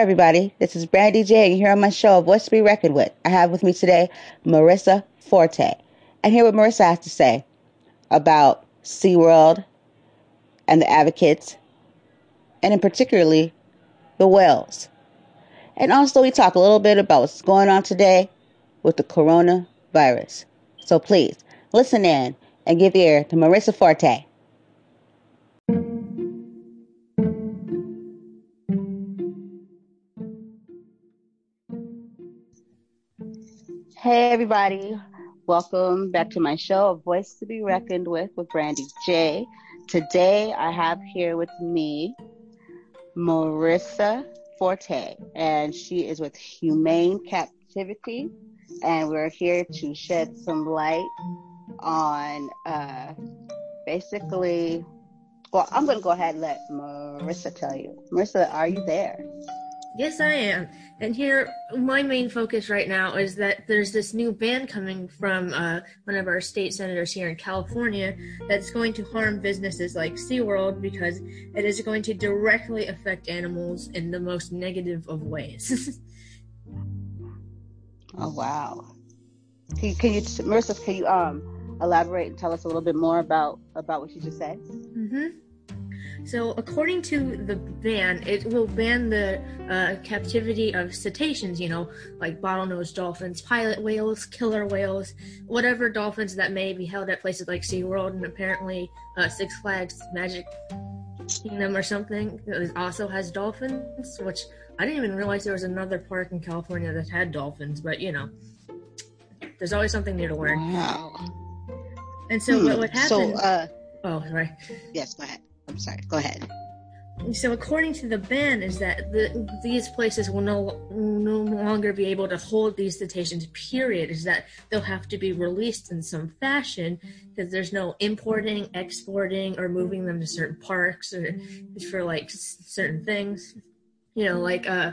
Everybody. This is Brandy J. And here on my show, A Voice to Be Reckoned With. I have with me today Marissa Forte. And hear what Marissa has to say about SeaWorld and the advocates, and in particularly the whales. And also, we talk a little bit about what's going on today with the coronavirus. So please listen in and give ear to Marissa Forte. Hey, everybody. Welcome back to my show, A Voice to Be Reckoned With, with Brandy J. Today, I have here with me Marissa Forte, and she is with Humane Captivity. And we're here to shed some light on uh, basically, well, I'm going to go ahead and let Marissa tell you. Marissa, are you there? Yes, I am. And here, my main focus right now is that there's this new ban coming from uh, one of our state senators here in California that's going to harm businesses like SeaWorld because it is going to directly affect animals in the most negative of ways. oh, wow. Can you, can you, Marissa, can you um, elaborate and tell us a little bit more about, about what you just said? Mm-hmm. So, according to the ban, it will ban the uh, captivity of cetaceans, you know, like bottlenose dolphins, pilot whales, killer whales, whatever dolphins that may be held at places like SeaWorld and apparently uh, Six Flags Magic Kingdom or something it also has dolphins, which I didn't even realize there was another park in California that had dolphins, but you know, there's always something new to learn. Wow. And so, hmm. what would happen? So, uh, oh, right. Yes, go ahead. I'm sorry. Go ahead. So, according to the ban, is that the, these places will no no longer be able to hold these cetaceans. Period. Is that they'll have to be released in some fashion because there's no importing, exporting, or moving them to certain parks or for like certain things. You know, like uh,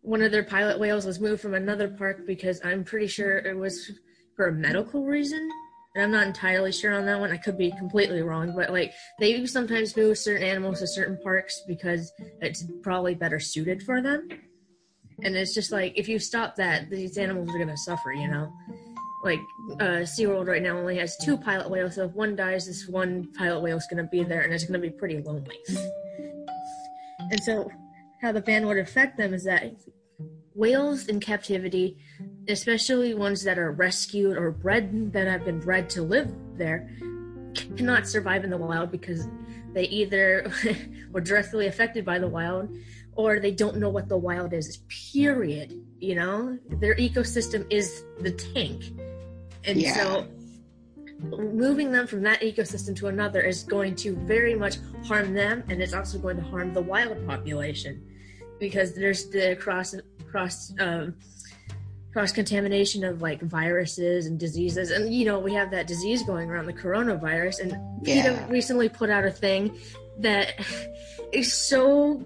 one of their pilot whales was moved from another park because I'm pretty sure it was for a medical reason and I'm not entirely sure on that one. I could be completely wrong, but like they do sometimes move certain animals to certain parks because it's probably better suited for them. And it's just like if you stop that, these animals are gonna suffer, you know. Like uh, SeaWorld right now only has two pilot whales, so if one dies, this one pilot whale is gonna be there, and it's gonna be pretty lonely. And so, how the ban would affect them is that whales in captivity, especially ones that are rescued or bred that have been bred to live there, cannot survive in the wild because they either were directly affected by the wild or they don't know what the wild is. Period. You know, their ecosystem is the tank, and yeah. so moving them from that ecosystem to another is going to very much harm them, and it's also going to harm the wild population because there's the cross cross um, cross contamination of like viruses and diseases and you know we have that disease going around the coronavirus and yeah. PETA recently put out a thing that is so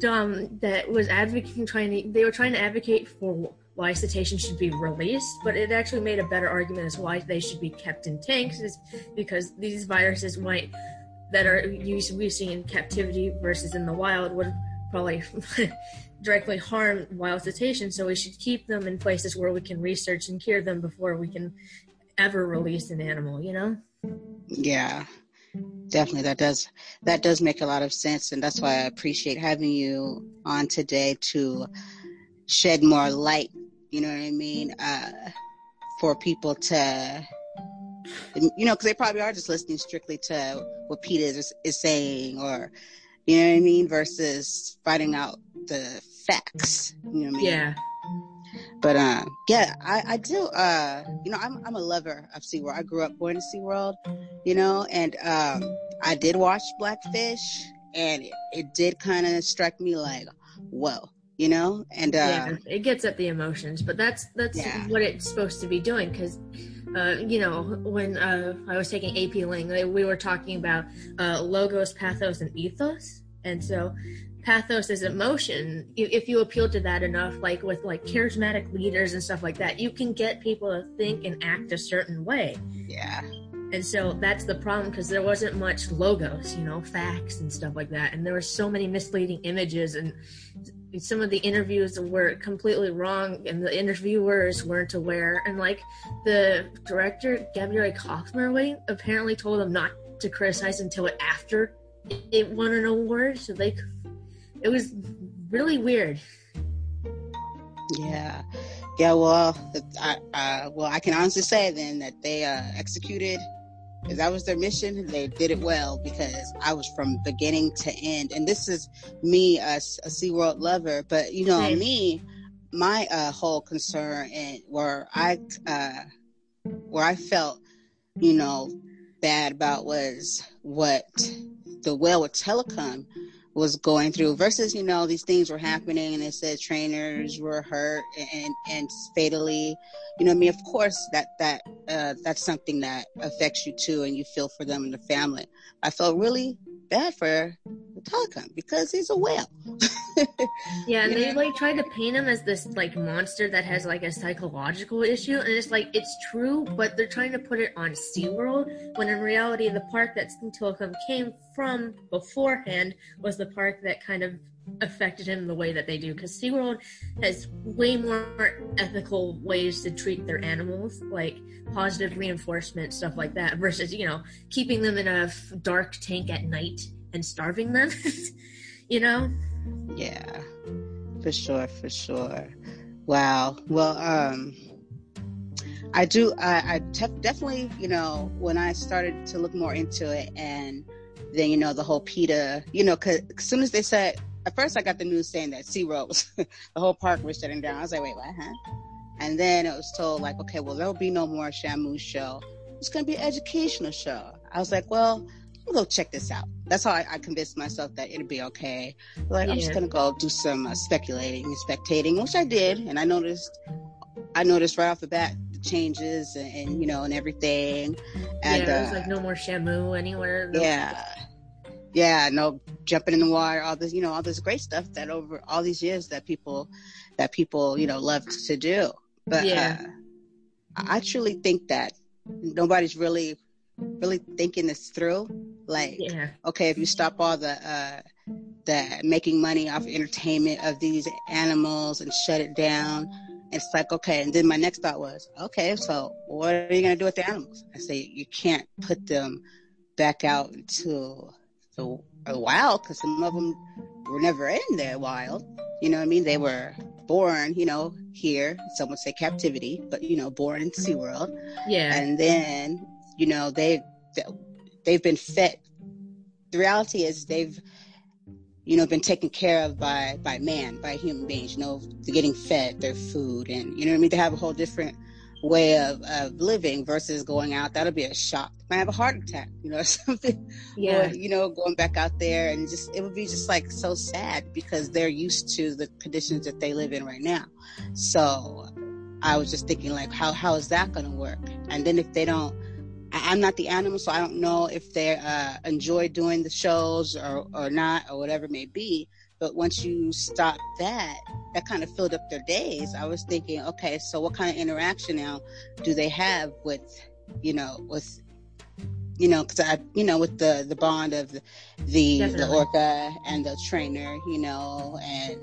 dumb that was advocating trying to they were trying to advocate for why cetaceans should be released, but it actually made a better argument as why they should be kept in tanks is because these viruses might that are used we see in captivity versus in the wild would probably directly harm wild cetaceans, so we should keep them in places where we can research and cure them before we can ever release an animal, you know? Yeah. Definitely that does that does make a lot of sense and that's why I appreciate having you on today to shed more light, you know what I mean, uh for people to you know, because they probably are just listening strictly to what PETA is, is saying, or you know what I mean, versus finding out the facts. You know what I mean? Yeah. but um, yeah, I, I do. Uh, you know, I'm I'm a lover of SeaWorld. I grew up going to SeaWorld, you know, and um, I did watch Blackfish, and it, it did kind of strike me like, whoa, you know, and uh, yeah, it gets at the emotions, but that's that's yeah. what it's supposed to be doing because. Uh, you know, when uh, I was taking AP Lang, we were talking about uh, logos, pathos, and ethos. And so pathos is emotion. If you appeal to that enough like with like charismatic leaders and stuff like that you can get people to think and act a certain way. Yeah. And so that's the problem because there wasn't much logos you know facts and stuff like that. And there were so many misleading images and some of the interviews were completely wrong and the interviewers weren't aware. And like the director gabriele Kauffman apparently told them not to criticize until after it won an award so they it was really weird. Yeah, yeah. Well, I, uh, well, I can honestly say then that they uh, executed. If that was their mission, they did it well because I was from beginning to end. And this is me, a, a SeaWorld lover, but you know, me, my uh, whole concern and where I, uh, where I felt, you know, bad about was what the well with Tilikum was going through versus you know these things were happening and it said trainers were hurt and and fatally you know i mean of course that that uh, that's something that affects you too and you feel for them and the family. I felt really bad for the Tilikum because he's a whale yeah and they like tried to paint him as this like monster that has like a psychological issue and it's like it's true but they're trying to put it on SeaWorld when in reality the park that Tilikum came from beforehand was the park that kind of affected him the way that they do because SeaWorld has way more ethical ways to treat their animals, like positive reinforcement, stuff like that, versus, you know, keeping them in a dark tank at night and starving them, you know? Yeah, for sure, for sure. Wow. Well, um, I do, I, I definitely, you know, when I started to look more into it and then, you know, the whole PETA, you know, cause as soon as they said, at first I got the news saying that SeaWorld was, the whole park was shutting down. I was like, wait, what, huh? And then it was told like, okay, well, there'll be no more Shamu show. It's to be an educational show. I was like, well, Gonna go check this out. That's how I, I convinced myself that it'd be okay. Like yeah. I'm just gonna go do some uh, speculating and spectating, which I did, and I noticed, I noticed right off the bat the changes and, and you know and everything. And yeah, uh, like no more Shamu anywhere. No. Yeah, yeah, no jumping in the water, all this, you know, all this great stuff that over all these years that people, that people, you know, loved to do. But yeah. uh, I truly think that nobody's really, really thinking this through. Like, yeah. okay, if you stop all the, uh, the making money off entertainment of these animals and shut it down, it's like, okay. And then my next thought was, okay, so what are you going to do with the animals? I say, you can't put them back out into the a wild because some of them were never in the wild. You know what I mean? They were born, you know, here. Some would say captivity, but you know, born in SeaWorld. Yeah. And then, you know, they they've been fed. The reality is they've you know been taken care of by by man by human beings you know they're getting fed their food and you know what i mean they have a whole different way of, of living versus going out. That'll be a shock. I have a heart attack, you know, something. Yeah. Or, you know, going back out there and just, it would be just like so sad because they're used to the conditions that they live in right now. So I was just thinking like, how, how is that going to work? And then if they don't, I'm not the animal, so I don't know if they uh, enjoy doing the shows or, or not, or whatever it may be. But once you stop that, that kind of filled up their days. I was thinking, okay, so what kind of interaction now do they have with, you know, with, you know, because I, you know, with the the bond of the the, the orca and the trainer, you know, and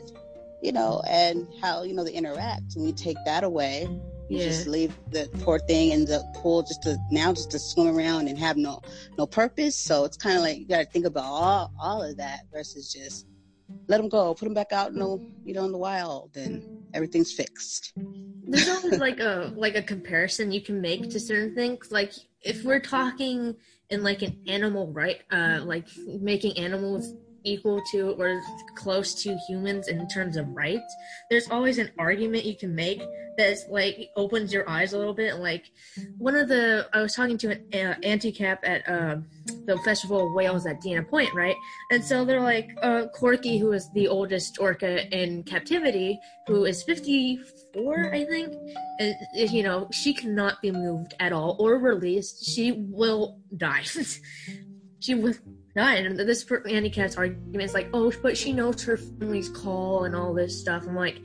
you know, and how you know they interact. And you take that away, you yeah. just leave the poor thing in the pool just to now just to swim around and have no no purpose. So it's kind of like you got to think about all all of that versus just let them go, put them back out in the you know in the wild, and everything's fixed. There's always like a like a comparison you can make to certain things. Like if we're talking in like an animal right, uh, like making animals equal to or close to humans in terms of rights, there's always an argument you can make that's like opens your eyes a little bit. Like one of the I was talking to an uh, anti-cap at uh, the Festival of Whales at Dana Point, right? And so they're like uh, Corky, who is the oldest orca in captivity, who is 54, I think. And, you know, she cannot be moved at all or released. She will die. she will die. And this anti-cap's argument is like, oh, but she knows her family's call and all this stuff. I'm like,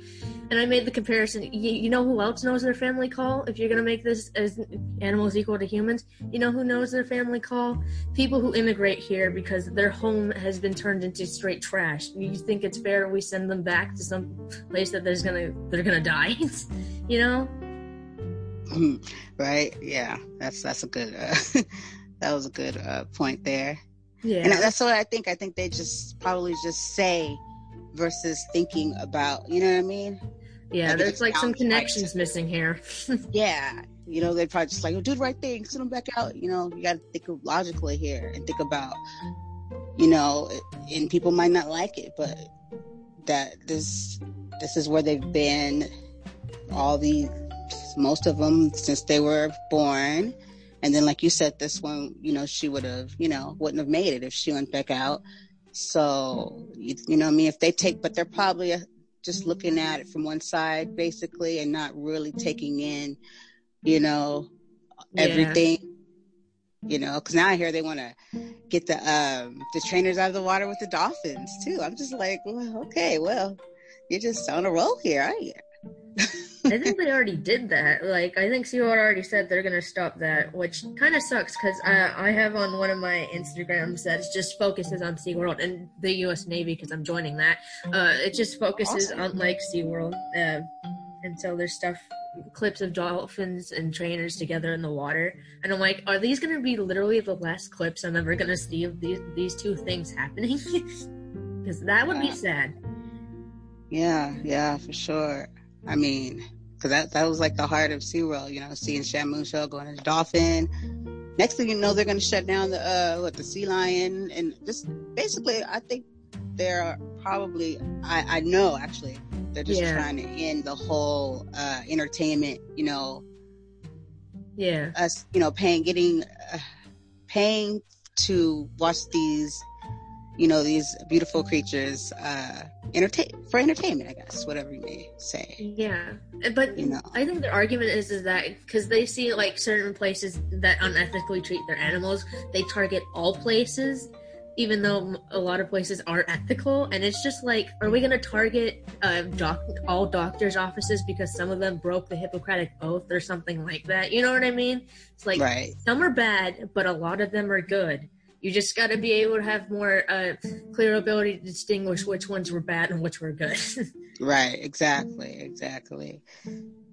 and I made the comparison. You, you, know who else knows their family call? If you're gonna make this as animals equal to humans, you know who knows their family call? People who immigrate here because their home has been turned into straight trash. You think it's fair we send them back to some place that there's gonna they're gonna die? you know? Right? Yeah, that's that's a good. Uh, that was a good uh, point there. Yeah, and that's what I think. I think they just probably just say versus thinking about. You know what I mean? Yeah, there's like some connections right. missing here. yeah, you know, they probably just like, oh, do the right thing, send them back out. You know, you got to think logically here and think about, you know, and people might not like it, but that this this is where they've been all the most of them since they were born and then like you said this one you know she would have you know wouldn't have made it if she went back out. So you, you know i mean? If they take but they're probably just looking at it from one side basically and not really taking in you know everything yeah. you know? Because now i hear they want to get the um the trainers out of the water with the dolphins too. I'm just like well, okay well you're just on a roll here aren't you I think they already did that. Like, I think SeaWorld already said they're gonna stop that, which kind of sucks because I, I have on one of my Instagrams that just focuses on SeaWorld and the U.S. Navy because I'm joining that. Uh, it just focuses awesome. on like SeaWorld, uh, and so there's stuff, clips of dolphins and trainers together in the water, and I'm like, are these gonna be literally the last clips I'm ever gonna see of these these two things happening? Because that would be sad. Yeah, yeah, for sure. I mean, because that, that was like the heart of SeaWorld, you know, seeing Shamu show going to the dolphin. Next thing you know, they're going to shut down the, uh, what, the sea lion. And just basically, I think they're probably, I, I know actually, they're just yeah. trying to end the whole uh, entertainment, you know. Yeah. Us, you know, paying, getting, uh, paying to watch these you know these beautiful creatures uh entertain for entertainment i guess whatever you may say. Yeah. But you know. I think the argument is is that because they see like certain places that unethically treat their animals they target all places even though a lot of places aren't ethical. And it's just like are we going to target uh, doc- all doctors offices because some of them broke the hippocratic oath or something like that? You know what i mean? It's like right. some are bad but a lot of them are good you just got to be able to have more uh, clear ability to distinguish which ones were bad and which were good. right. Exactly. Exactly.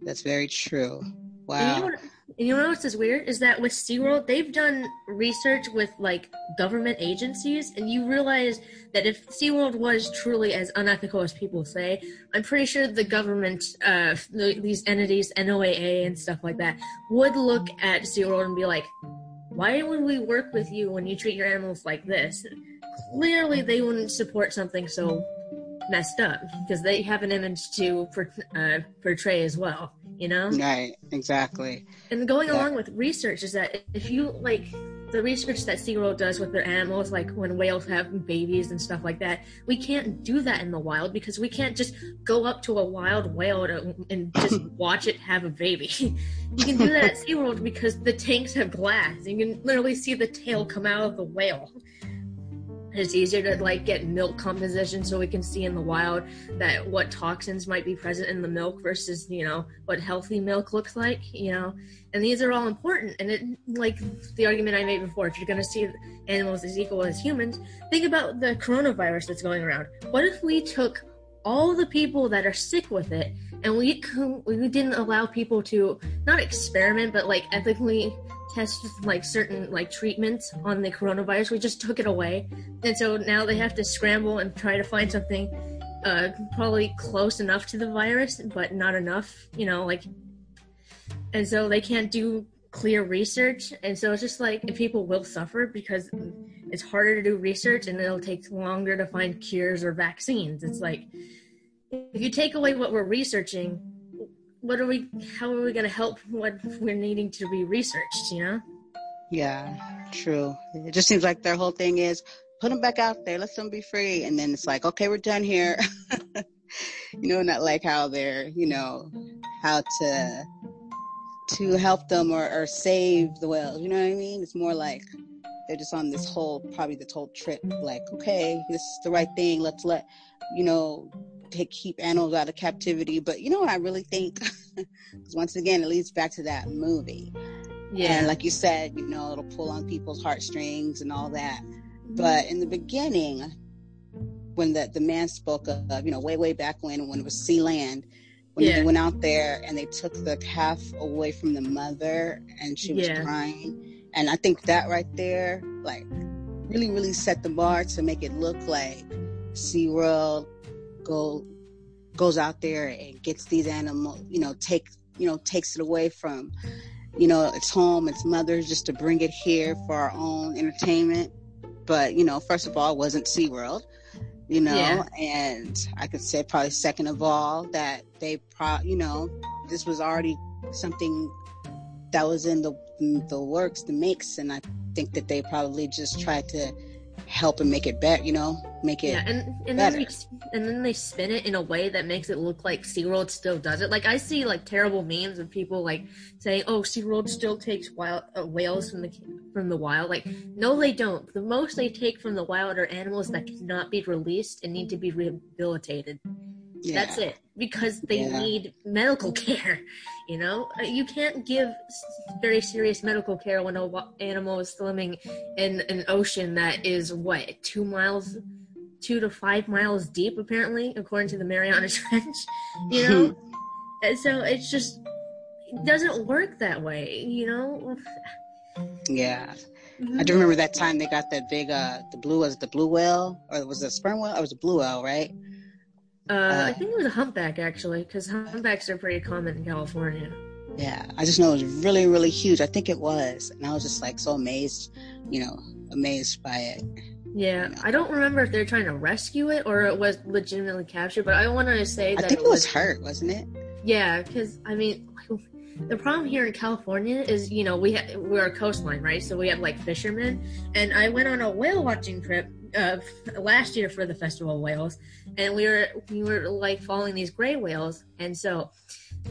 That's very true. Wow. And you, know what, and you know what's is weird is that with SeaWorld, they've done research with like government agencies, and you realize that if SeaWorld was truly as unethical as people say, I'm pretty sure the government, uh, the, these entities, NOAA and stuff like that, would look at SeaWorld and be like, why would we work with you when you treat your animals like this? Clearly, they wouldn't support something so messed up because they have an image to uh, portray as well, you know? Right, exactly. And going yeah. along with research is that if you like the research that SeaWorld does with their animals, like when whales have babies and stuff like that, we can't do that in the wild because we can't just go up to a wild whale to, and just watch it have a baby. you can do that at SeaWorld because the tanks have glass. You can literally see the tail come out of the whale it's easier to like get milk composition so we can see in the wild that what toxins might be present in the milk versus you know what healthy milk looks like you know? And these are all important. And it like the argument i made before if you're going to see animals as equal as humans think about the coronavirus that's going around. What if we took all the people that are sick with it and we we didn't allow people to not experiment but like ethically test like certain like treatments on the coronavirus. We just took it away, and so now they have to scramble and try to find something uh, probably close enough to the virus, but not enough. You know, like, and so they can't do clear research, and so it's just like people will suffer because it's harder to do research and it'll take longer to find cures or vaccines. It's like if you take away what we're researching, what are we how are we going to help what we're needing to be researched, you know? Yeah, true. It just seems like their whole thing is put them back out there, let them be free, and then it's like, okay, we're done here. you know, not like how they're, you know, how to to help them or, or save the whales. You know what I mean? It's more like they're just on this whole probably the whole trip. Like, okay, this is the right thing. Let's let you know take keep animals out of captivity. But you know what I really think? Because once again, it leads back to that movie. Yeah. And like you said, you know, it'll pull on people's heartstrings and all that. But in the beginning, when the, the man spoke of, you know, way, way back when, when it was Sealand, when yeah. they went out there and they took the calf away from the mother and she was yeah. crying. And I think that right there, like, really, really set the bar to make it look like SeaWorld go goes out there and gets these animals, you know, take you know, takes it away from you know, its home, its mother, just to bring it here for our own entertainment. But, you know, first of all, it wasn't SeaWorld, you know, yeah. and I could say probably second of all that they pro, you know, this was already something that was in the, the works, the mix. And I think that they probably just tried to help and make it better, you know, make it yeah, and, and better. Then they, and then they spin it in a way that makes it look like SeaWorld still does it. Like I see like terrible memes of people like saying, "Oh, SeaWorld still takes wild uh, whales from the from the wild." Like, no, they don't. The most they take from the wild are animals that cannot be released and need to be rehabilitated. Yeah. That's it. Because they yeah. need medical care. You know, uh, you can't give very serious medical care when an animal is swimming in an ocean that is what two miles, two to five miles deep, apparently, according to the Mariana Trench. You know, and so it's just it doesn't work that way. You know. Yeah. I do remember that time they got that big uh the blue was the blue whale or was it a sperm whale? Or was a blue whale, right? Uh, uh, I think it was a humpback actually, because humpbacks are pretty common in California. Yeah, I just know it was really, really huge. I think it was, and I was just like so amazed, you know, amazed by it. Yeah, you know? I don't remember if they're trying to rescue it or it was legitimately captured, but I want to say that I think it was, was hurt, wasn't it? Yeah, because I mean, the problem here in California is, you know, we ha- we're a coastline, right? So we have like fishermen, and I went on a whale watching trip uh, last year for the Festival of Whales, and we were we were like following these gray whales, and so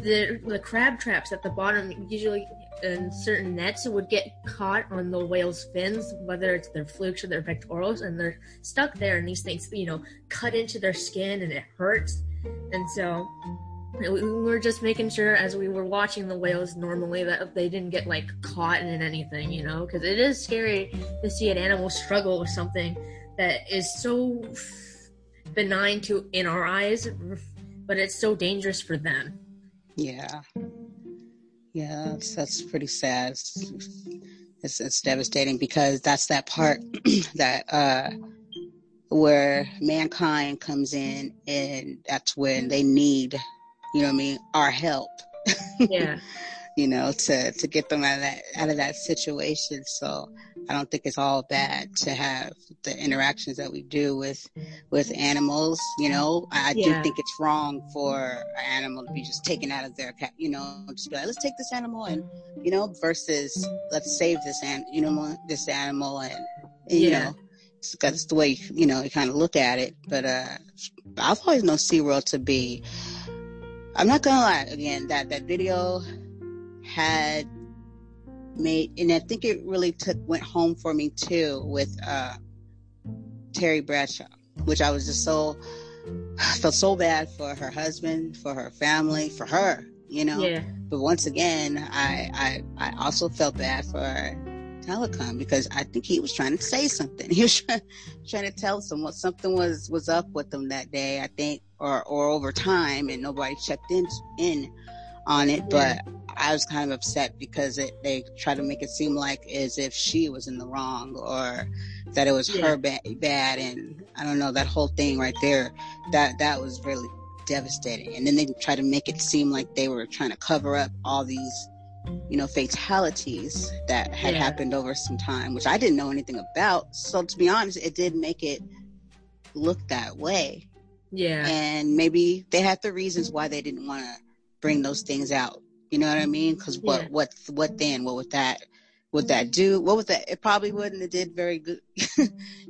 the the crab traps at the bottom usually in certain nets would get caught on the whale's fins, whether it's their flukes or their pectorals, and they're stuck there, and these things you know cut into their skin and it hurts, and so we were just making sure as we were watching the whales normally that they didn't get like caught in anything, you know, because it is scary to see an animal struggle with something that is so benign to in our eyes, but it's so dangerous for them. Yeah, yeah, that's, that's pretty sad. It's, it's, devastating because that's that part that uh, where mankind comes in, and that's when they need, you know, what I mean, our help. Yeah. you know, to to get them out of that out of that situation. So I don't think it's all bad to have the interactions that we do with with animals. You know, I yeah. do think it's wrong for an animal to be just taken out of their cat. You know, just be like, let's take this animal and you know, versus let's save this and you know this animal and, and you know. That's the way you know you kind of look at it, but uh, I've always known SeaWorld to be. I'm not gonna lie. Again, that that video had made, and I think it really took went home for me too with uh, Terry Bradshaw, which I was just so felt so bad for her husband, for her family, for her, you know. Yeah. But once again, I I I also felt bad for Tilikum because I think he was trying to say something. He was trying, trying to tell someone something was was up with them that day. I think, or or over time, and nobody checked in in on it. But I was kind of upset because it, they try to make it seem like as if she was in the wrong or that it was yeah. her bad, bad. And I don't know, that whole thing right there, that, that was really devastating. And then they try to make it seem like they were trying to cover up all these you know, fatalities that had Yeah. happened over some time, which I didn't know anything about. So to be honest, it did make it look that way. Yeah. And maybe they had the reasons why they didn't want to bring those things out. You know what I mean? Because what, Yeah. what, what then? What would that, would that do? What would that? It probably wouldn't. It did very good.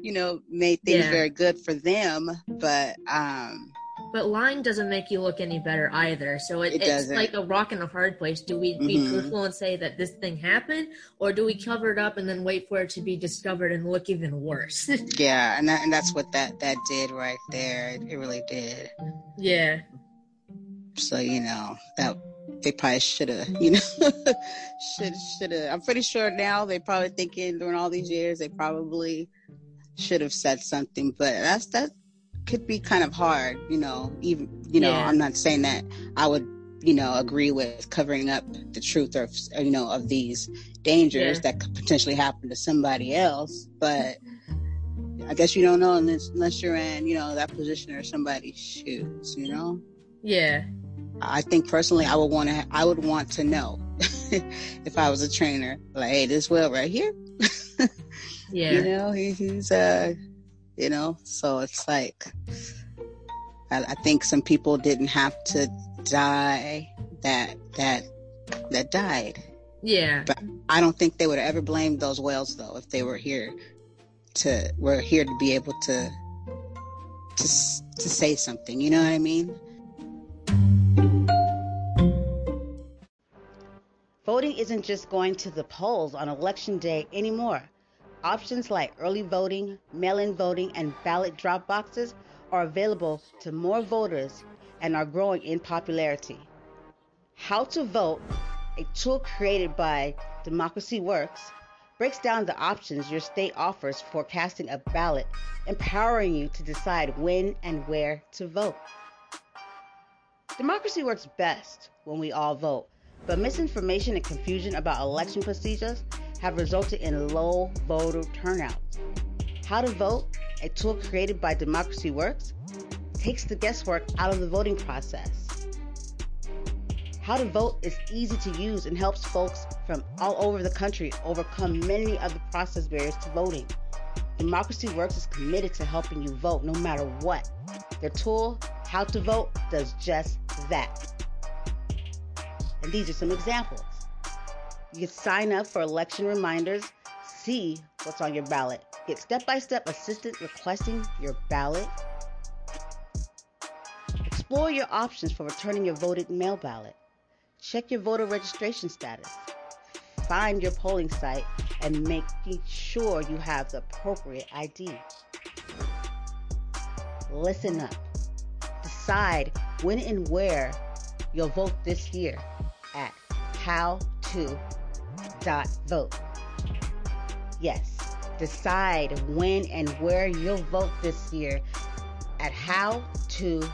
you know, made things Yeah. very good for them. But um, But lying doesn't make you look any better either. So it, It it's doesn't. like a rock and a hard place. Do we be Mhm. truthful and say that this thing happened, or do we cover it up and then wait for it to be discovered and look even worse? yeah, and that, and that's what that that did right there. It, it really did. yeah. So you know that they probably should have, you know, should should have. I'm pretty sure now they probably thinking during all these years they probably should have said something, but that's that could be kind of hard, you know. Even you know, Yeah. I'm not saying that I would, you know, agree with covering up the truth of you know of these dangers Yeah. that could potentially happen to somebody else, but. I guess you don't know unless, unless you're in, you know, that position or somebody's shoes, you know? Yeah. I think personally, I would want to. I would want to know if I was a trainer. Like, hey, this well right here. Yeah. You know, he, he's uh, you know. So it's like, I, I think some people didn't have to die that that that died. Yeah. But I don't think they would have ever blamed those whales though if they were here to were here to be able to to to say something. You know what I mean? Voting isn't just going to the polls on election day anymore. Options like early voting, mail in voting, and ballot drop boxes are available to more voters and are growing in popularity. How to Vote, a tool created by Democracy Works, breaks down the options your state offers for casting a ballot, empowering you to decide when and where to vote. Democracy works best when we all vote, but misinformation and confusion about election procedures have resulted in low voter turnout. How to Vote, a tool created by Democracy Works, takes the guesswork out of the voting process. How to Vote is easy to use and helps folks from all over the country overcome many of the process barriers to voting. Democracy Works is committed to helping you vote no matter what. Their tool, How to Vote, does just that. And these are some examples. You can sign up for election reminders, see what's on your ballot, get step by step assistance requesting your ballot, explore your options for returning your voted mail ballot, check your voter registration status, find your polling site, and making sure you have the appropriate ID. Listen up. Decide when and where you'll vote this year at howto.vote. Yes, decide when and where you'll vote this year at howto.vote.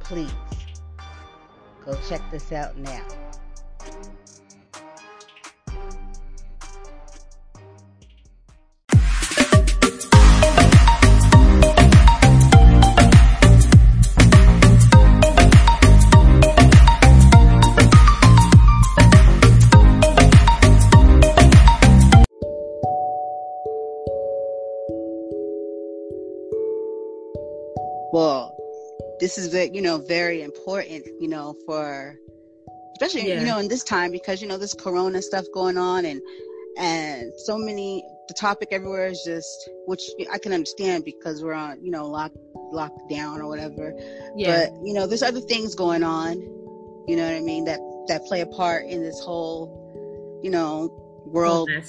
Please go check this out now. This is you know very important, you know, for especially Yeah. you know in this time because you know this corona stuff going on and and so many the topic everywhere is just which I can understand because we're on you know lock locked down or whatever. Yeah. But you know, there's other things going on. You know what I mean? That that play a part in this whole, you know, world.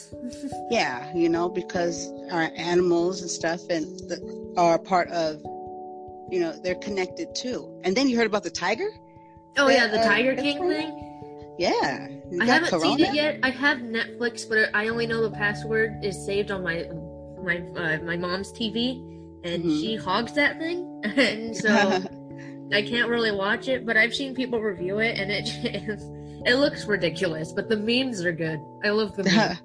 Yeah, you know, because our animals and stuff and the, are part of. You know, they're connected too. And then you heard about the tiger? oh yeah, the Uh, Tiger that's King thing. Yeah. I haven't seen it yet. I have Netflix, but I only know the password is saved on my my uh, my mom's TV, and Mhm. she hogs that thing, and so I can't really watch it. But I've seen people review it, and it it looks ridiculous. But the memes are good. I love the memes.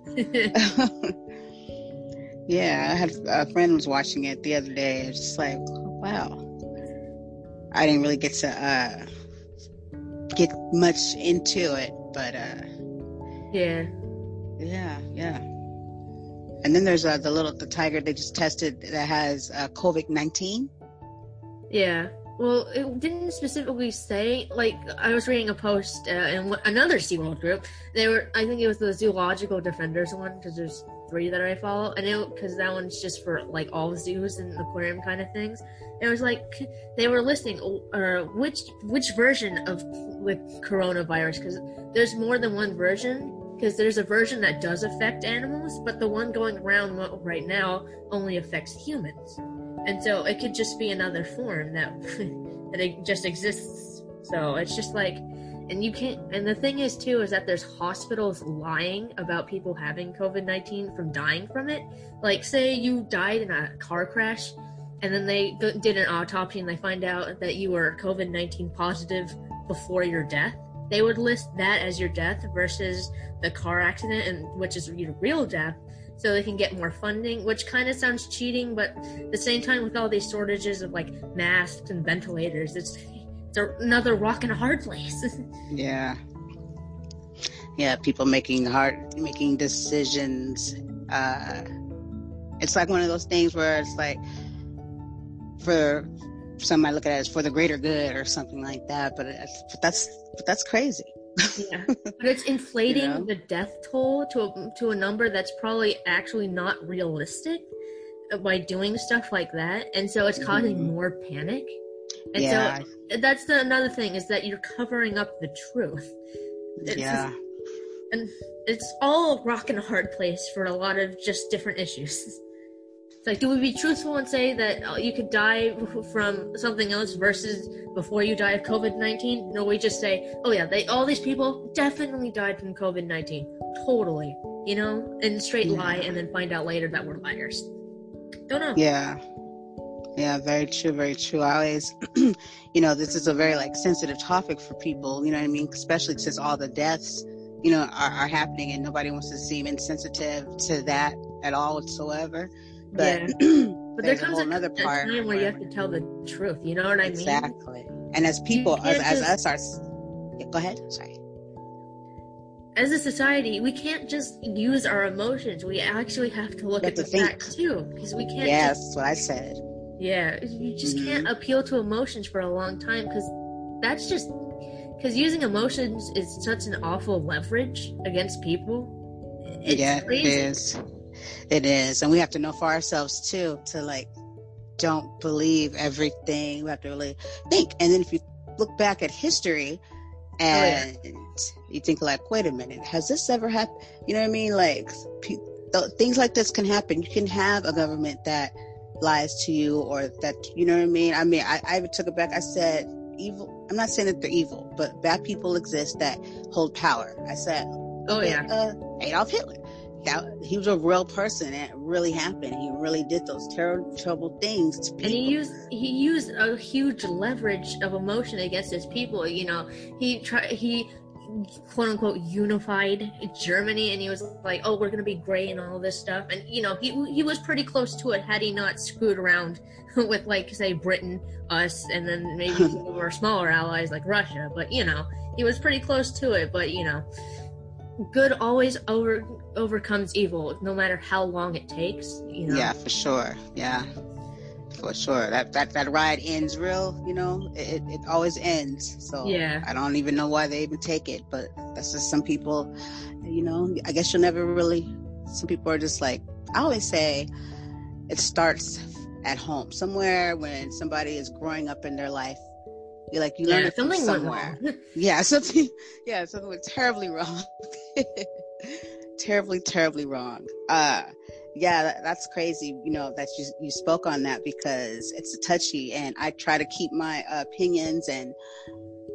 yeah, I had a friend was watching it the other day. It's just like, wow. I didn't really get to uh, get much into it, but uh, yeah, yeah, yeah. And then there's uh, the little the tiger they just tested that has uh, COVID nineteen. Yeah. Well, it didn't specifically say. Like, I was reading a post uh, in another SeaWorld group. They were, I think it was the Zoological Defenders one, because there's three that I follow, and it because that one's just for like all zoos and aquarium kind of things. It was like they were listing or uh, which which version of with coronavirus because there's more than one version because there's a version that does affect animals, but the one going around right now only affects humans and so it could just be another form that that it just exists so it's just like and you can't and the thing is too is that there's hospitals lying about people having covid-19 from dying from it. Like say you died in a car crash and then they did an autopsy and they find out that you were covid-19 positive before your death they would list that as your death versus the car accident and which is your real death so they can get more funding, which kind of sounds cheating, but at the same time, with all these shortages of like masks and ventilators, it's it's another rock and a hard place. yeah, yeah, people making hard making decisions. Uh, it's like one of those things where it's like for some might look at it as for the greater good or something like that, but, but that's but that's crazy yeah, but it's inflating you know? the death toll to a, to a number that's probably actually not realistic by doing stuff like that, and so it's causing mm-hmm. more panic. And yeah. so that's the another thing is that you're covering up the truth. It's yeah. Just, and it's all rock and a hard place for a lot of just different issues. It's like, do we be truthful and say that uh, you could die from something else versus before you die of COVID nineteen? No, we just say, oh yeah, they all these people definitely died from COVID nineteen, totally, you know, and straight yeah. lie, and then find out later that we're liars. Don't know. Yeah. Yeah, very true, very true. I always, you know, this is a very like sensitive topic for people. You know what I mean? Especially since all the deaths, you know, are, are happening, and nobody wants to seem insensitive to that at all whatsoever. But, yeah. but there comes a, another part time where, you have to tell the truth. You know what I exactly. mean? Exactly. And as people, as, as us are, yeah, go ahead. Sorry. As a society, we can't just use our emotions. We actually have to look at the facts too, because we can't. Yeah, just, that's what I said. Yeah, you just mm-hmm. can't appeal to emotions for a long time because that's just because using emotions is such an awful leverage against people. It's yeah, crazy. it is. It is. And we have to know for ourselves too to like don't believe everything. We have to really think. And then if you look back at history and oh, yeah. you think like, wait a minute, has this ever happened? You know what I mean? Like th- things like this can happen. You can have a government that lies to you or that, you know what I mean? I mean, I, I even took it back. I said, evil. I'm not saying that they're evil, but bad people exist that hold power. I said, oh yeah, uh, Adolf Hitler that he was a real person it really happened he really did those terrible terrible things to people. and he used he used a huge leverage of emotion against his people you know he tried he quote unquote unified Germany and he was like oh we're gonna be great and all this stuff and you know he he was pretty close to it had he not screwed around with like say Britain us and then maybe some of our smaller allies like Russia but you know he was pretty close to it but you know good always over overcomes evil, no matter how long it takes. You know? Yeah, for sure. Yeah, for sure. That that that ride ends real. You know, it it always ends. So yeah, I don't even know why they even take it, but that's just some people. You know, I guess you'll never really. Some people are just like I always say, it starts at home somewhere when somebody is growing up in their life You're like you yeah, learn it from somewhere. yeah, something. Yeah, something went terribly wrong. terribly, terribly wrong. Uh, yeah, that, that's crazy. You know that you you spoke on that because it's a touchy, and I try to keep my uh, opinions and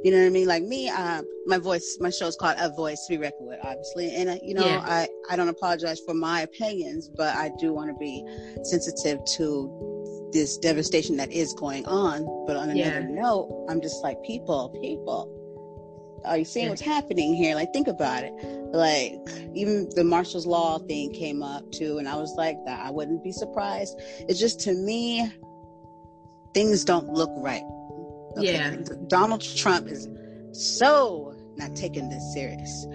you know what I mean? Like me, uh, my voice, my show is called A Voice to Be Reckoned With, obviously. And, uh, you know, yeah. I, I don't apologize for my opinions, but I do want to be sensitive to this devastation that is going on. But on another yeah. note, I'm just like, people, people, are you seeing what's happening here? Like, think about it. Like, even the Marshall's Law thing came up too, and I was like, that I wouldn't be surprised. It's just to me, things don't look right. Okay? Yeah. Donald Trump is so not taking this serious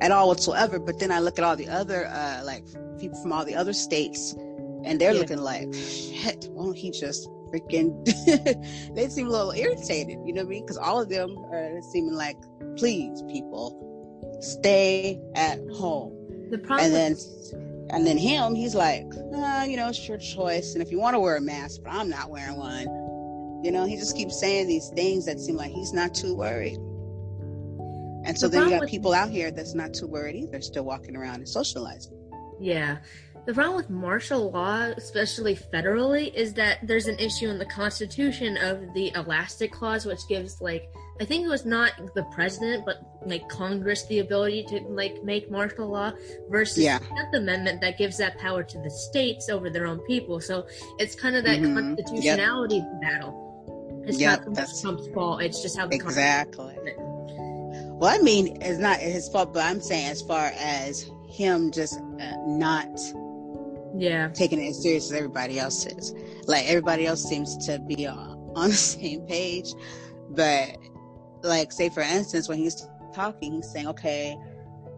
at all whatsoever. But then I look at all the other uh, like people from all the other states, and they're yeah. looking like, shit. Won't he just freaking? they seem a little irritated, you know what I mean? Because all of them are seeming like, please, people, stay at home. The problem, and then and then him, he's like, uh, you know, it's your choice, and if you want to wear a mask, but I'm not wearing one. You know, he just keeps saying these things that seem like he's not too worried. And so the then you got people out here that's not too worried either, still walking around and socializing. Yeah. The problem with martial law, especially federally, is that there's an issue in the Constitution of the Elastic Clause, which gives like I think it was not the president, but like Congress the ability to like make martial law versus yeah. the Tenth Amendment that gives that power to the states over their own people. So it's kind of that mm-hmm. constitutionality yep. battle. It's yep, not Trump's fault. It's just how the exactly. Well, I mean, it's not his fault, but I'm saying as far as him just uh, not yeah taking it as serious as everybody else is like everybody else seems to be on, on the same page but like say for instance when he's talking he's saying okay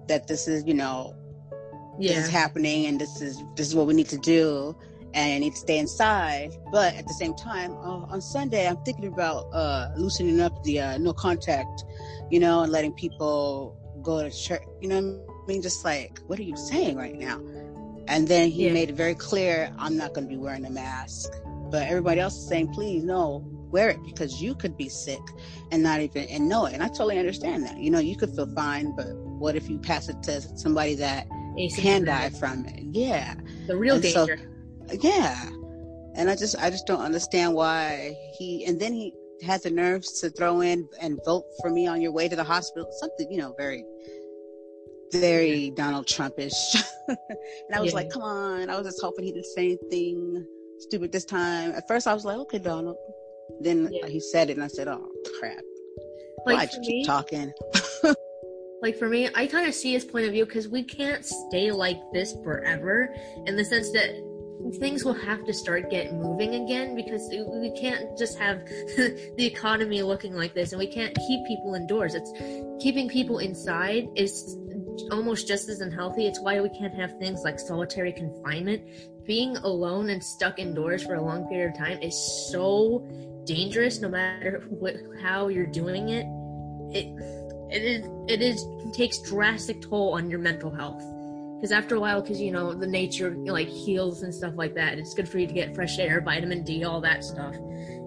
that this is you know yeah. this is happening and this is this is what we need to do and I need to stay inside. But at the same time, uh, on Sunday, I'm thinking about uh, loosening up the uh, no contact, you know, and letting people go to church. You know I mean? Just like, what are you saying right now? And then he yeah. made it very clear, I'm not going to be wearing a mask. But everybody else is saying, please, no, wear it because you could be sick and not even and know it. And I totally understand that. You know, you could feel fine, but what if you pass it to somebody that can die from it? Yeah, the real and danger. So, yeah, and I just I just don't understand why he and then he has the nerves to throw in and vote for me on your way to the hospital. Something you know very very Donald Trumpish. and I was yeah. like, come on. I was just hoping he didn't say anything stupid this time. At first, I was like, okay, Donald. Then yeah. he said it, and I said, oh, crap. Like Why'd you me, keep talking? like for me, I kind of see his point of view because we can't stay like this forever in the sense that things will have to start get moving again because we can't just have the economy looking like this and we can't keep people indoors it's keeping people inside is almost just as unhealthy. It's why we can't have things like solitary confinement. Being alone and stuck indoors for a long period of time is so dangerous no matter what how you're doing it. It it is it is takes drastic toll on your mental health. Because after a while because you know the nature like heals and stuff like that it's good for you to get fresh air vitamin d all that stuff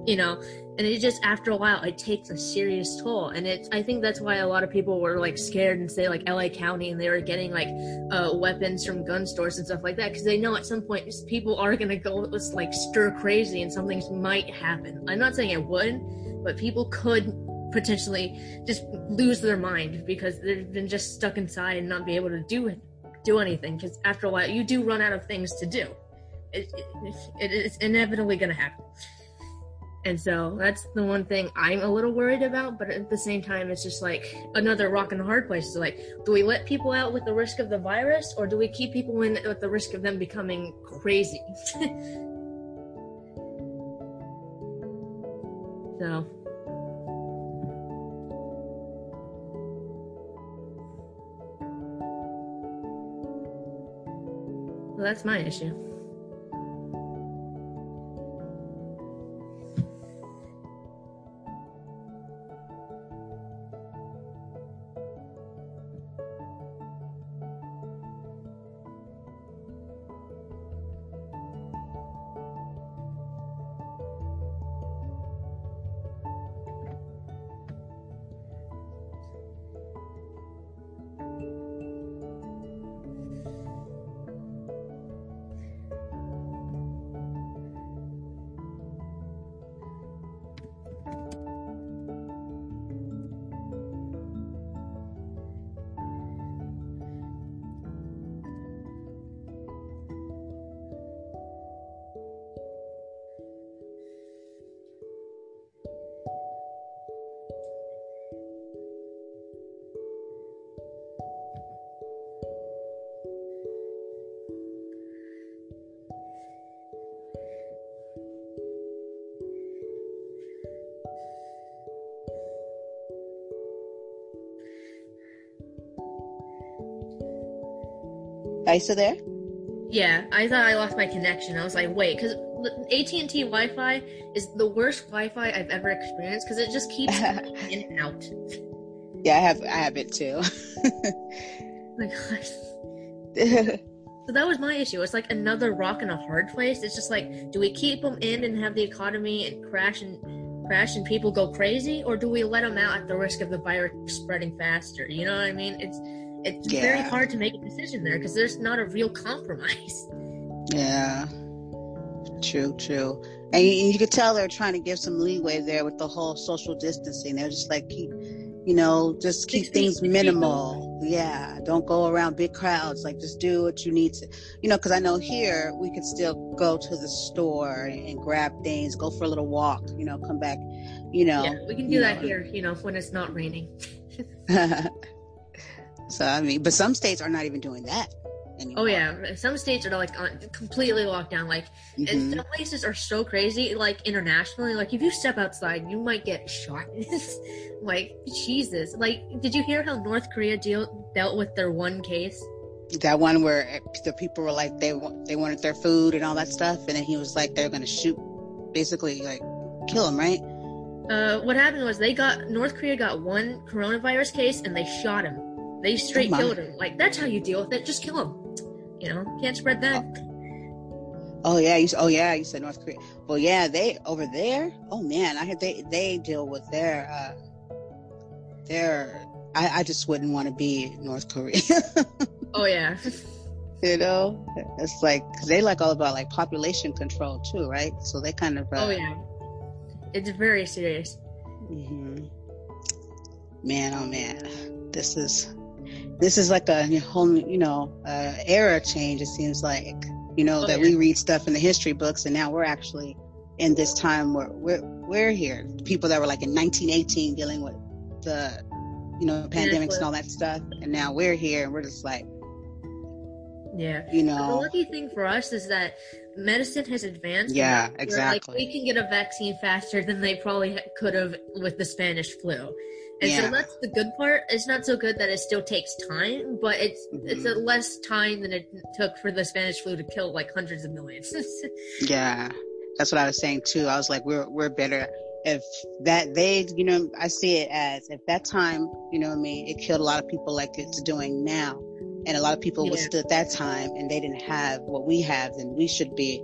you know and it just after a while it takes a serious toll and it's i think that's why a lot of people were like scared and say like la county and they were getting like uh, weapons from gun stores and stuff like that because they know at some point people are going to go like stir crazy and something might happen i'm not saying it would but people could potentially just lose their mind because they've been just stuck inside and not be able to do it do anything because after a while you do run out of things to do. It, it, it, it's inevitably going to happen. And so that's the one thing I'm a little worried about, but at the same time, it's just like another rock and hard place. Is like, do we let people out with the risk of the virus, or do we keep people in with the risk of them becoming crazy? so Well, that's my issue. Still there? Yeah, I thought I lost my connection. I was like, wait, because AT&T Wi-Fi is the worst Wi-Fi I've ever experienced because it just keeps in and out. Yeah, I have I have it too. Oh my gosh. so that was my issue. It's like another rock in a hard place. It's just like, do we keep them in and have the economy and crash and crash and people go crazy, or do we let them out at the risk of the virus spreading faster? You know what I mean? It's it's yeah. very hard to make a decision there because there's not a real compromise. Yeah, true, true. And you, you could tell they're trying to give some leeway there with the whole social distancing. They're just like keep, you know, just keep things minimal. Yeah, don't go around big crowds. Like just do what you need to, you know. Because I know here we could still go to the store and grab things, go for a little walk, you know, come back, you know. Yeah, we can do that know. here, you know, when it's not raining. So I mean, but some states are not even doing that. Anymore. Oh yeah, some states are like on, completely locked down. Like, mm-hmm. and some places are so crazy. Like internationally, like if you step outside, you might get shot. like Jesus. Like, did you hear how North Korea deal, dealt with their one case? That one where the people were like they they wanted their food and all that stuff, and then he was like they're gonna shoot, basically like kill him, right? Uh, what happened was they got North Korea got one coronavirus case and they shot him they straight killed him. Like that's how you deal with it. Just kill him. You know, can't spread that. Oh, oh yeah, you, oh yeah, you said North Korea. Well, yeah, they over there. Oh man, I had they they deal with their uh their. I, I just wouldn't want to be North Korea. oh yeah. you know, it's like cause they like all about like population control too, right? So they kind of. Uh, oh yeah, it's very serious. Mm-hmm. Man, oh man, this is this is like a whole, you know, uh, era change. It seems like, you know, oh, that yeah. we read stuff in the history books, and now we're actually in this time where we're we're here. People that were like in 1918 dealing with the, you know, pandemics and all that stuff, and now we're here, and we're just like, yeah, you know. The lucky thing for us is that medicine has advanced. Yeah, exactly. Like we can get a vaccine faster than they probably could have with the Spanish flu. And yeah. so that's the good part. It's not so good that it still takes time, but it's mm-hmm. it's a less time than it took for the Spanish flu to kill like hundreds of millions. yeah, that's what I was saying too. I was like, we're we're better if that they, you know, I see it as if that time, you know, I mean, it killed a lot of people like it's doing now, and a lot of people yeah. withstood that time, and they didn't have what we have, then we should be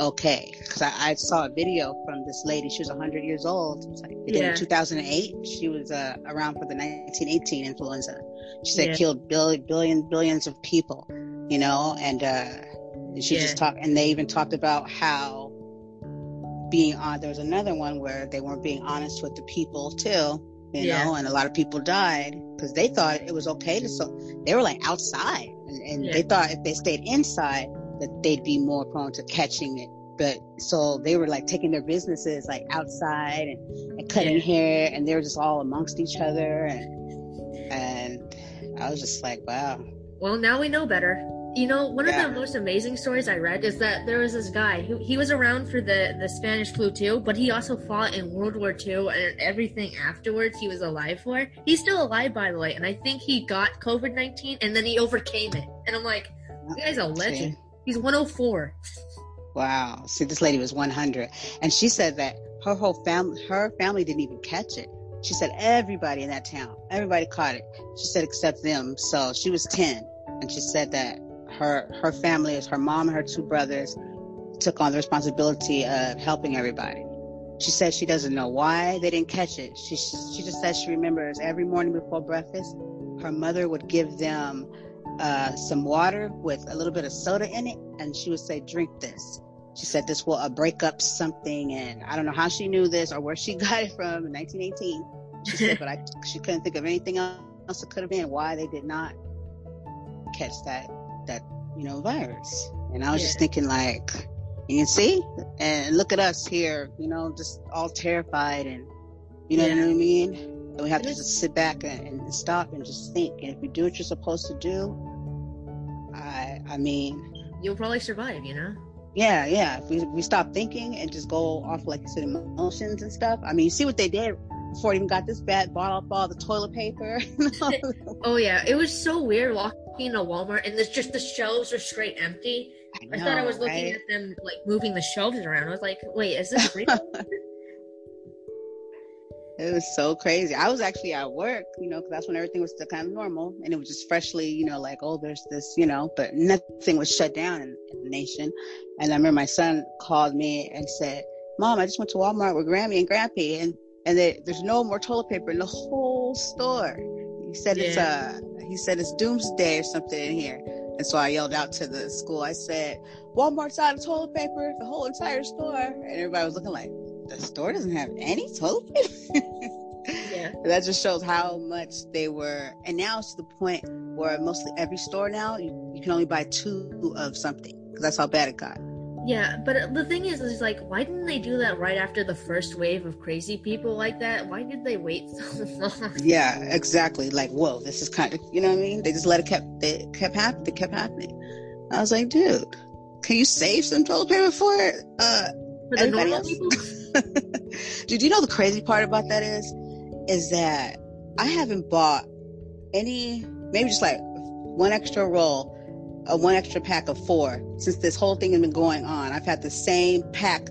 okay. Because I, I, saw a video from this lady. She was 100 years old. It was like yeah. in 2008. She was uh, around for the 1918 influenza. She said yeah. killed billion, billion, billions of people. You know, and uh, she yeah. just talked. And they even talked about how being on. There was another one where they weren't being honest with the people too. You know, and a lot of people died because they thought it was okay to. So they were like outside, and, and they thought if they stayed inside that they'd be more prone to catching it. But so they were like taking their businesses like outside and, and cutting yeah. hair and they were just all amongst each other and and I was just like, wow. Well, now we know better. You know, one yeah. of the most amazing stories I read is that there was this guy who he was around for the the Spanish flu too, but he also fought in World War II and everything afterwards he was alive for. He's still alive by the way, and I think he got COVID nineteen and then he overcame it. And I'm like, you guy's a legend. He's 104. Wow. See, this lady was 100. And she said that her whole family, her family didn't even catch it. She said everybody in that town, everybody caught it. She said except them. So she was 10. And she said that her, her family her mom and her two brothers took on the responsibility of helping everybody. She said she doesn't know why they didn't catch it. She, she just says she remembers every morning before breakfast, her mother would give them uh, some water with a little bit of soda in it, and she would say, "Drink this." She said this will uh, break up something, and I don't know how she knew this or where she got it from in 1918. She said, but I, she couldn't think of anything else it could have been why they did not catch that that you know virus. And I was yeah. just thinking, like, you can see, and look at us here, you know, just all terrified, and you know yeah. what I mean. And we have to just sit back and, and, stop and just think. And if you do what you're supposed to do, I I mean, you'll probably survive. You know. Yeah, yeah. If we we stop thinking and just go off like you said, emotions and stuff. I mean, you see what they did before it even got this bad. Bought off all the toilet paper. oh yeah, it was so weird walking into Walmart and there's just the shelves are straight empty. I, I thought I was looking right? at them like moving the shelves around. I was like, wait, is this real? It was so crazy. I was actually at work, you know, because that's when everything was still kind of normal, and it was just freshly, you know, like oh, there's this, you know, but nothing was shut down in, in the nation. And I remember my son called me and said, "Mom, I just went to Walmart with Grammy and Grampy, and and there, there's no more toilet paper in the whole store." He said it's Yeah. uh he said it's doomsday or something in here. And so I yelled out to the school. I said, "Walmart's out of toilet paper, the whole entire store." And everybody was looking like, "The store doesn't have any toilet paper." yeah. that just shows how much they were and now it's to the point where mostly every store now you, you can only buy two of something because that's how bad it got Yeah, but the thing is, is like, why didn't they do that right after the first wave of crazy people like that? Why did they wait so long? yeah exactly like whoa this is kind of you know what i mean they just let it kept they kept happening it kept happening i was like dude can you save some toilet paper for uh For the normal else? people? Dude, you know the crazy part about that is, is that I haven't bought any, maybe just like one extra roll, uh, one extra pack of four since this whole thing has been going on. I've had the same pack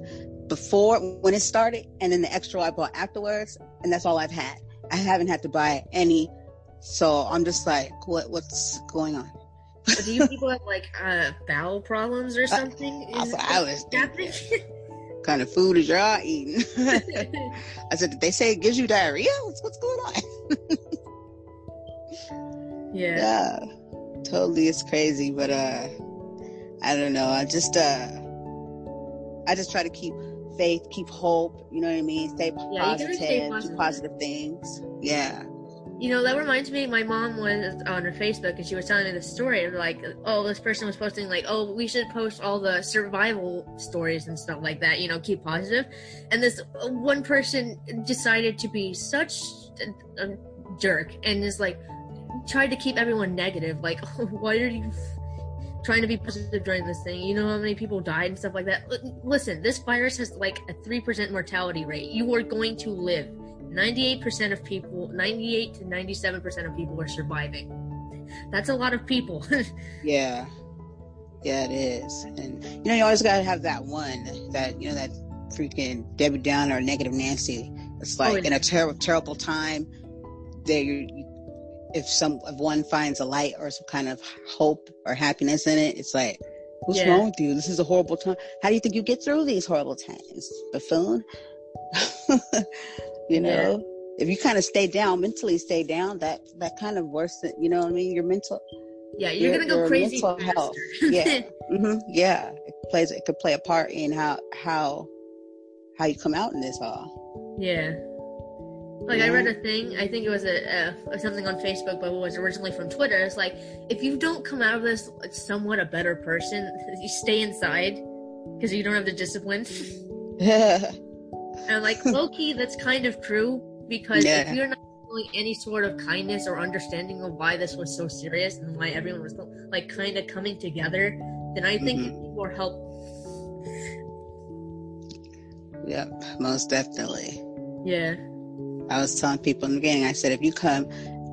before when it started, and then the extra I bought afterwards, and that's all I've had. I haven't had to buy any, so I'm just like, what, what's going on? Do you people have like uh, bowel problems or something? Is what I was kind of food is y'all eating? I said, did they say it gives you diarrhea? What's, what's going on? yeah. yeah totally it's crazy but uh i don't know i just uh i just try to keep faith keep hope you know what i mean stay you gotta positive, do positive. positive things yeah You know, that reminds me, my mom was on her Facebook and she was telling me the story of like, oh, this person was posting, like, oh, we should post all the survival stories and stuff like that, you know, keep positive. And this one person decided to be such a, a jerk and is like, tried to keep everyone negative. Like, oh, why are you trying to be positive during this thing? You know how many people died and stuff like that? L- Listen, this virus has like a 3% mortality rate. You are going to live. 98% of people, 98 to 97% of people are surviving. That's a lot of people. yeah. Yeah it is. And you know you always gotta have that one that you know that freaking debbie downer or negative nancy. It's oh, like Oh, in a terrible terrible time there if some if one finds a light or some kind of hope or happiness in it it's like what's Yeah. wrong with you? This is a horrible time. How do you think you get through these horrible times? Buffoon you know if you kind of stay down mentally stay down that that kind of worsen you know what i mean your mental yeah, you're Your- gonna go your crazy mental faster. health. Yeah. hmm yeah it plays it could play a part in how how how you come out in this all yeah. Like I read a thing. I think it was a, a something on Facebook, but it was originally from Twitter. It's like if you don't come out of this somewhat a better person, you stay inside because you don't have the discipline. And like, low key, that's kind of true because Yeah. if you're not showing any sort of kindness or understanding of why this was so serious and why everyone was like kind of coming together, then I think Mhm. you need more help. yep most definitely Yeah, I was telling people in the beginning, I said, if you come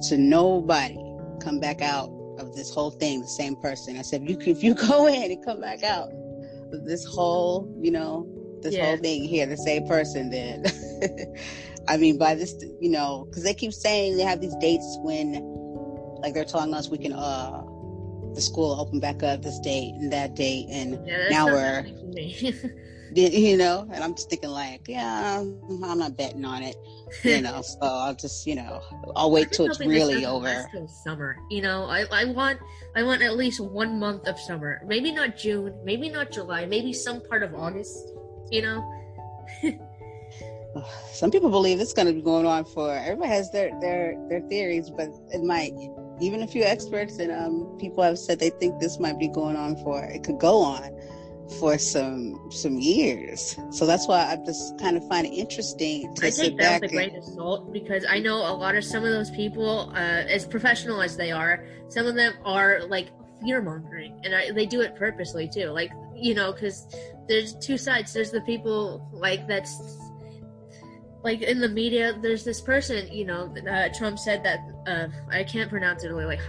to nobody, come back out of this whole thing, the same person. I said, if you, if you go in and come back out of this whole, you know, this Yeah. whole thing here, the same person, then, I mean, by this, you know, because they keep saying they have these dates when, like, they're telling us we can, uh, the school open back up this date and that date, and yeah. Now we're- happening for me. you know, and I'm just thinking like, yeah, I'm not betting on it, you know. so I'll just, you know, I'll wait till it's really over. summer. You know, I, I want I want at least one month of summer. Maybe not June, maybe not July, maybe some part of August. You know, Some people believe it's going to be going on for. Everybody has their their their theories, but it might. Even a few experts and um, people have said they think this might be going on for. It could go on for some some years. So that's why I just kind of find it interesting to I take that with a grain of salt because I know a lot of some of those people, uh, as professional as they are, some of them are like fear mongering, and I, they do it purposely too. Like you know, because there's two sides. There's the people like that's like in the media. There's this person, you know, uh, Trump said that uh, I can't pronounce it really, like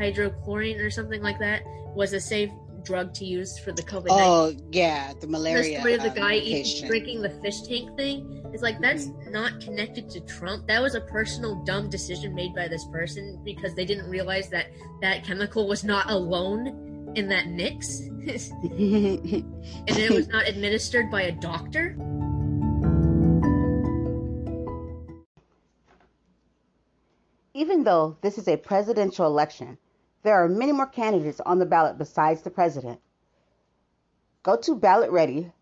hydrochlorine or something like that, was a safe drug to use for the COVID. Oh yeah, the malaria. The story of the uh, guy eating, drinking the fish tank thing is like that's Mm-hmm. not connected to Trump. That was a personal dumb decision made by this person because they didn't realize that that chemical was not alone in that mix, and it was not administered by a doctor. Even though this is a presidential election, there are many more candidates on the ballot besides the president. Go to BallotReady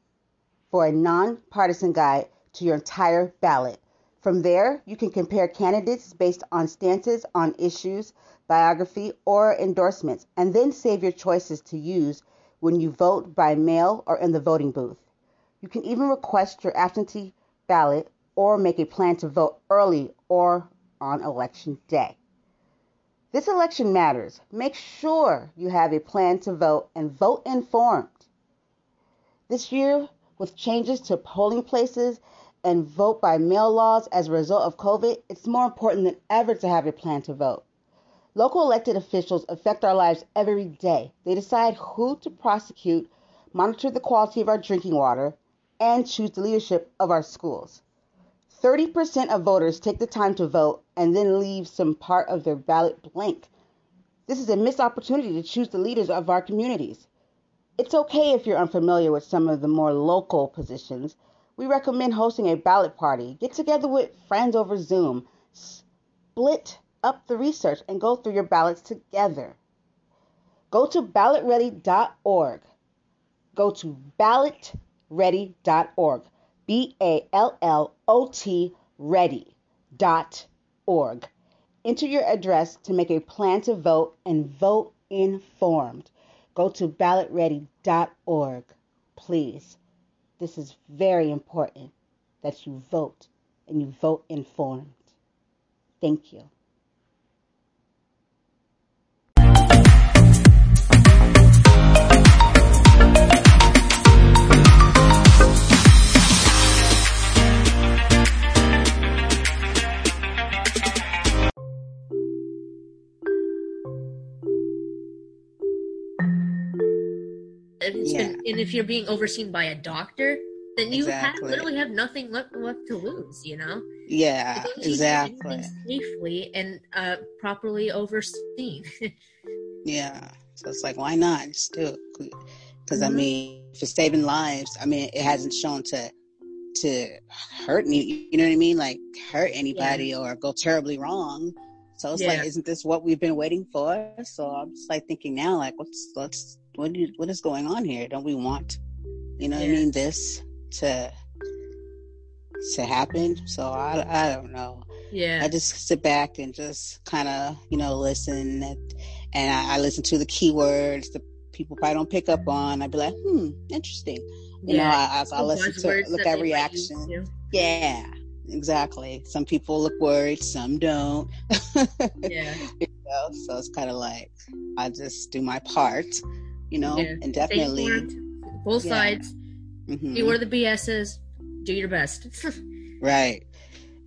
for a nonpartisan guide to your entire ballot. From there, you can compare candidates based on stances on issues, biography, or endorsements, and then save your choices to use when you vote by mail or in the voting booth. You can even request your absentee ballot or make a plan to vote early or on election day. This election matters. Make sure you have a plan to vote and vote informed. This year, with changes to polling places and vote by mail laws as a result of COVID, it's more important than ever to have a plan to vote. Local elected officials affect our lives every day. They decide who to prosecute, monitor the quality of our drinking water, and choose the leadership of our schools. 30% of voters take the time to vote and then leave some part of their ballot blank. This is a missed opportunity to choose the leaders of our communities. It's okay if you're unfamiliar with some of the more local positions. We recommend hosting a ballot party. Get together with friends over Zoom. Split up the research and go through your ballots together. Go to ballotready.org. Go to ballotready.org. B A L L O T ready dot org. Enter your address to make a plan to vote and vote informed. Go to ballotready.org. Please. This is very important that you vote and you vote informed. Thank you. And, it's been- and if you're being overseen by a doctor, then you have, literally have nothing left, left to lose. You know, Yeah, As long as you do exactly. safely and uh, properly overseen. Yeah. So it's like, why not? Just do it. Because I Mhm. mean, for saving lives, I mean, it hasn't shown to to hurt me. You know what I mean? Like hurt anybody or go terribly wrong. So it's Yeah. like, isn't this what we've been waiting for? So I'm just like thinking now, like, what's what's what you, what is going on here? Don't we want, you know what I mean, this to to happen? So I I don't know. yeah, I just sit back and just kind of, you know, listen. And, and I, I listen to the keywords that people probably don't pick up on. I'd be like, hmm, interesting. You know, I, I, I listen to, look at they might use, reaction. Yeah, exactly. Some people look worried, some don't. Yeah, You know, so it's kind of like I just do my part, you know, Yeah. and definitely. both Yeah. sides. Mhm. See where the BS is. Do your best. Right.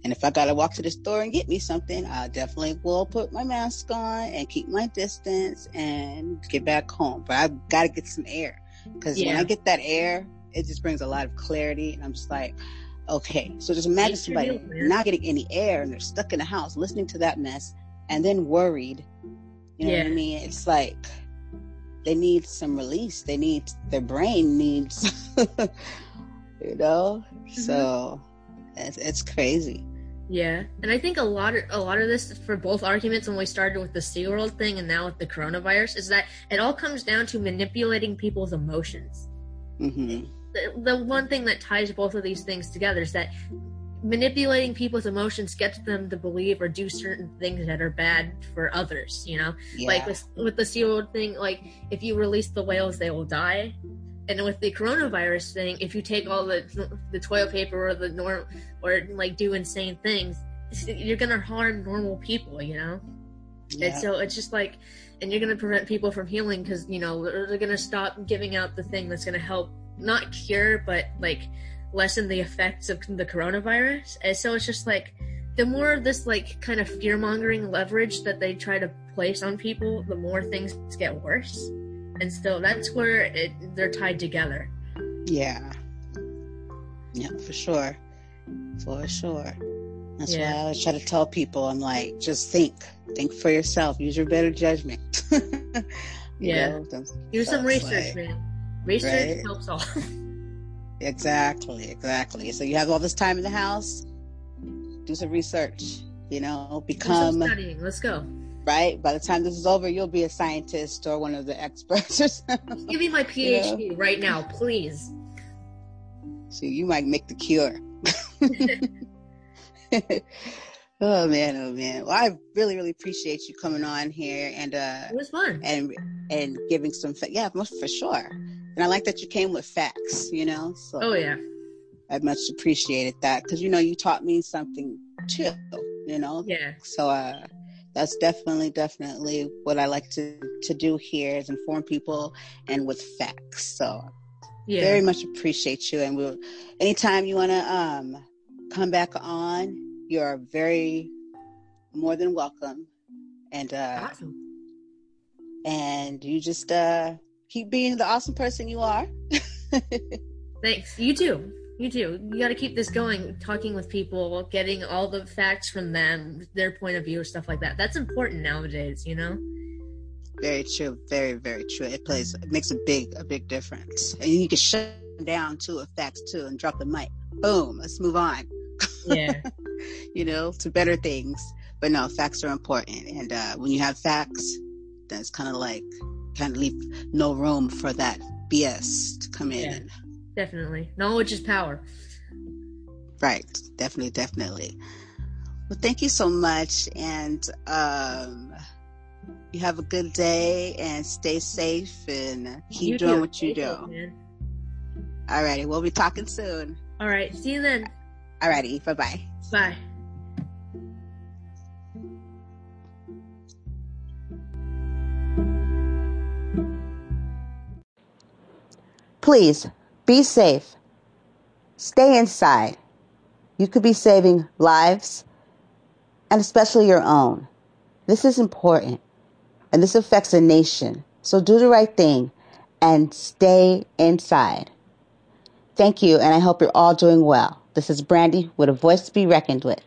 And if I gotta walk to the store and get me something, I definitely will put my mask on and keep my distance and get back home. But I've got to get some air because when I get that air, it just brings a lot of clarity. And I'm just like, okay. So just imagine somebody not getting any air and they're stuck in the house listening to that mess and then worried. You know what I mean? It's like they need some release. They need their brain needs, you know. Mm-hmm. So it's, it's crazy. Yeah, and I think a lot of a lot of this for both arguments when we started with the SeaWorld thing and now with the coronavirus is that it all comes down to manipulating people's emotions. hmm The, the one thing that ties both of these things together is that manipulating people's emotions gets them to believe or do certain things that are bad for others. You know, Yeah. like with with the SeaWorld thing, like if you release the whales, they will die. And with the coronavirus thing, if you take all the the toilet paper or the norm or like do insane things, you're gonna harm normal people, you know. yeah. And so it's just like, and you're gonna prevent people from healing because you know they're they're gonna stop giving out the thing that's gonna help not cure but like lessen the effects of the coronavirus. And so it's just like the more of this like kind of fear mongering leverage that they try to place on people, the more things get worse. And so that's where it, they're tied together. Yeah. Yeah, for sure. For sure. That's yeah. why I always try to tell people I'm like, just think. Think for yourself. Use your better judgment. yeah. Know, Do some research, like, man. Research right? helps all. Exactly, exactly. So you have all this time in the house, do some research, you know, become studying. Let's go. Right? By the time this is over, you'll be a scientist or one of the experts or something. Give me my PhD you know? right now, please. So you might make the cure. oh man, oh man. Well, I really, really appreciate you coming on here and uh it was fun. And and giving some yeah, for sure. And I like that you came with facts, you know. So Oh yeah. I much appreciated that because you know you taught me something too, you know. Yeah. So uh that's definitely definitely what I like to to do here is inform people and with facts. So yeah. very much appreciate you and we'll anytime you want to um come back on you're very more than welcome and uh awesome. and you just uh keep being the awesome person you are thanks you too you too you got to keep this going talking with people getting all the facts from them their point of view stuff like that that's important nowadays you know very true. Very, very true. It plays, it makes a big, a big difference. And you can shut down to a effects too and drop the mic. Boom. Let's move on. Yeah. you know, to better things. But no, facts are important. And uh, when you have facts, then it's kind of like, kind of leave no room for that BS to come in. Yeah, definitely. Knowledge is power. Right. Definitely, definitely. Well, thank you so much. And, um, you have a good day and stay safe and keep you doing what you do. All righty. We'll be talking soon. All right. See you then. All righty. Bye bye. Bye. Please be safe. Stay inside. You could be saving lives and especially your own. This is important and this affects a nation. So do the right thing and stay inside. Thank you, and I hope you're all doing well. This is Brandy with a voice to be reckoned with.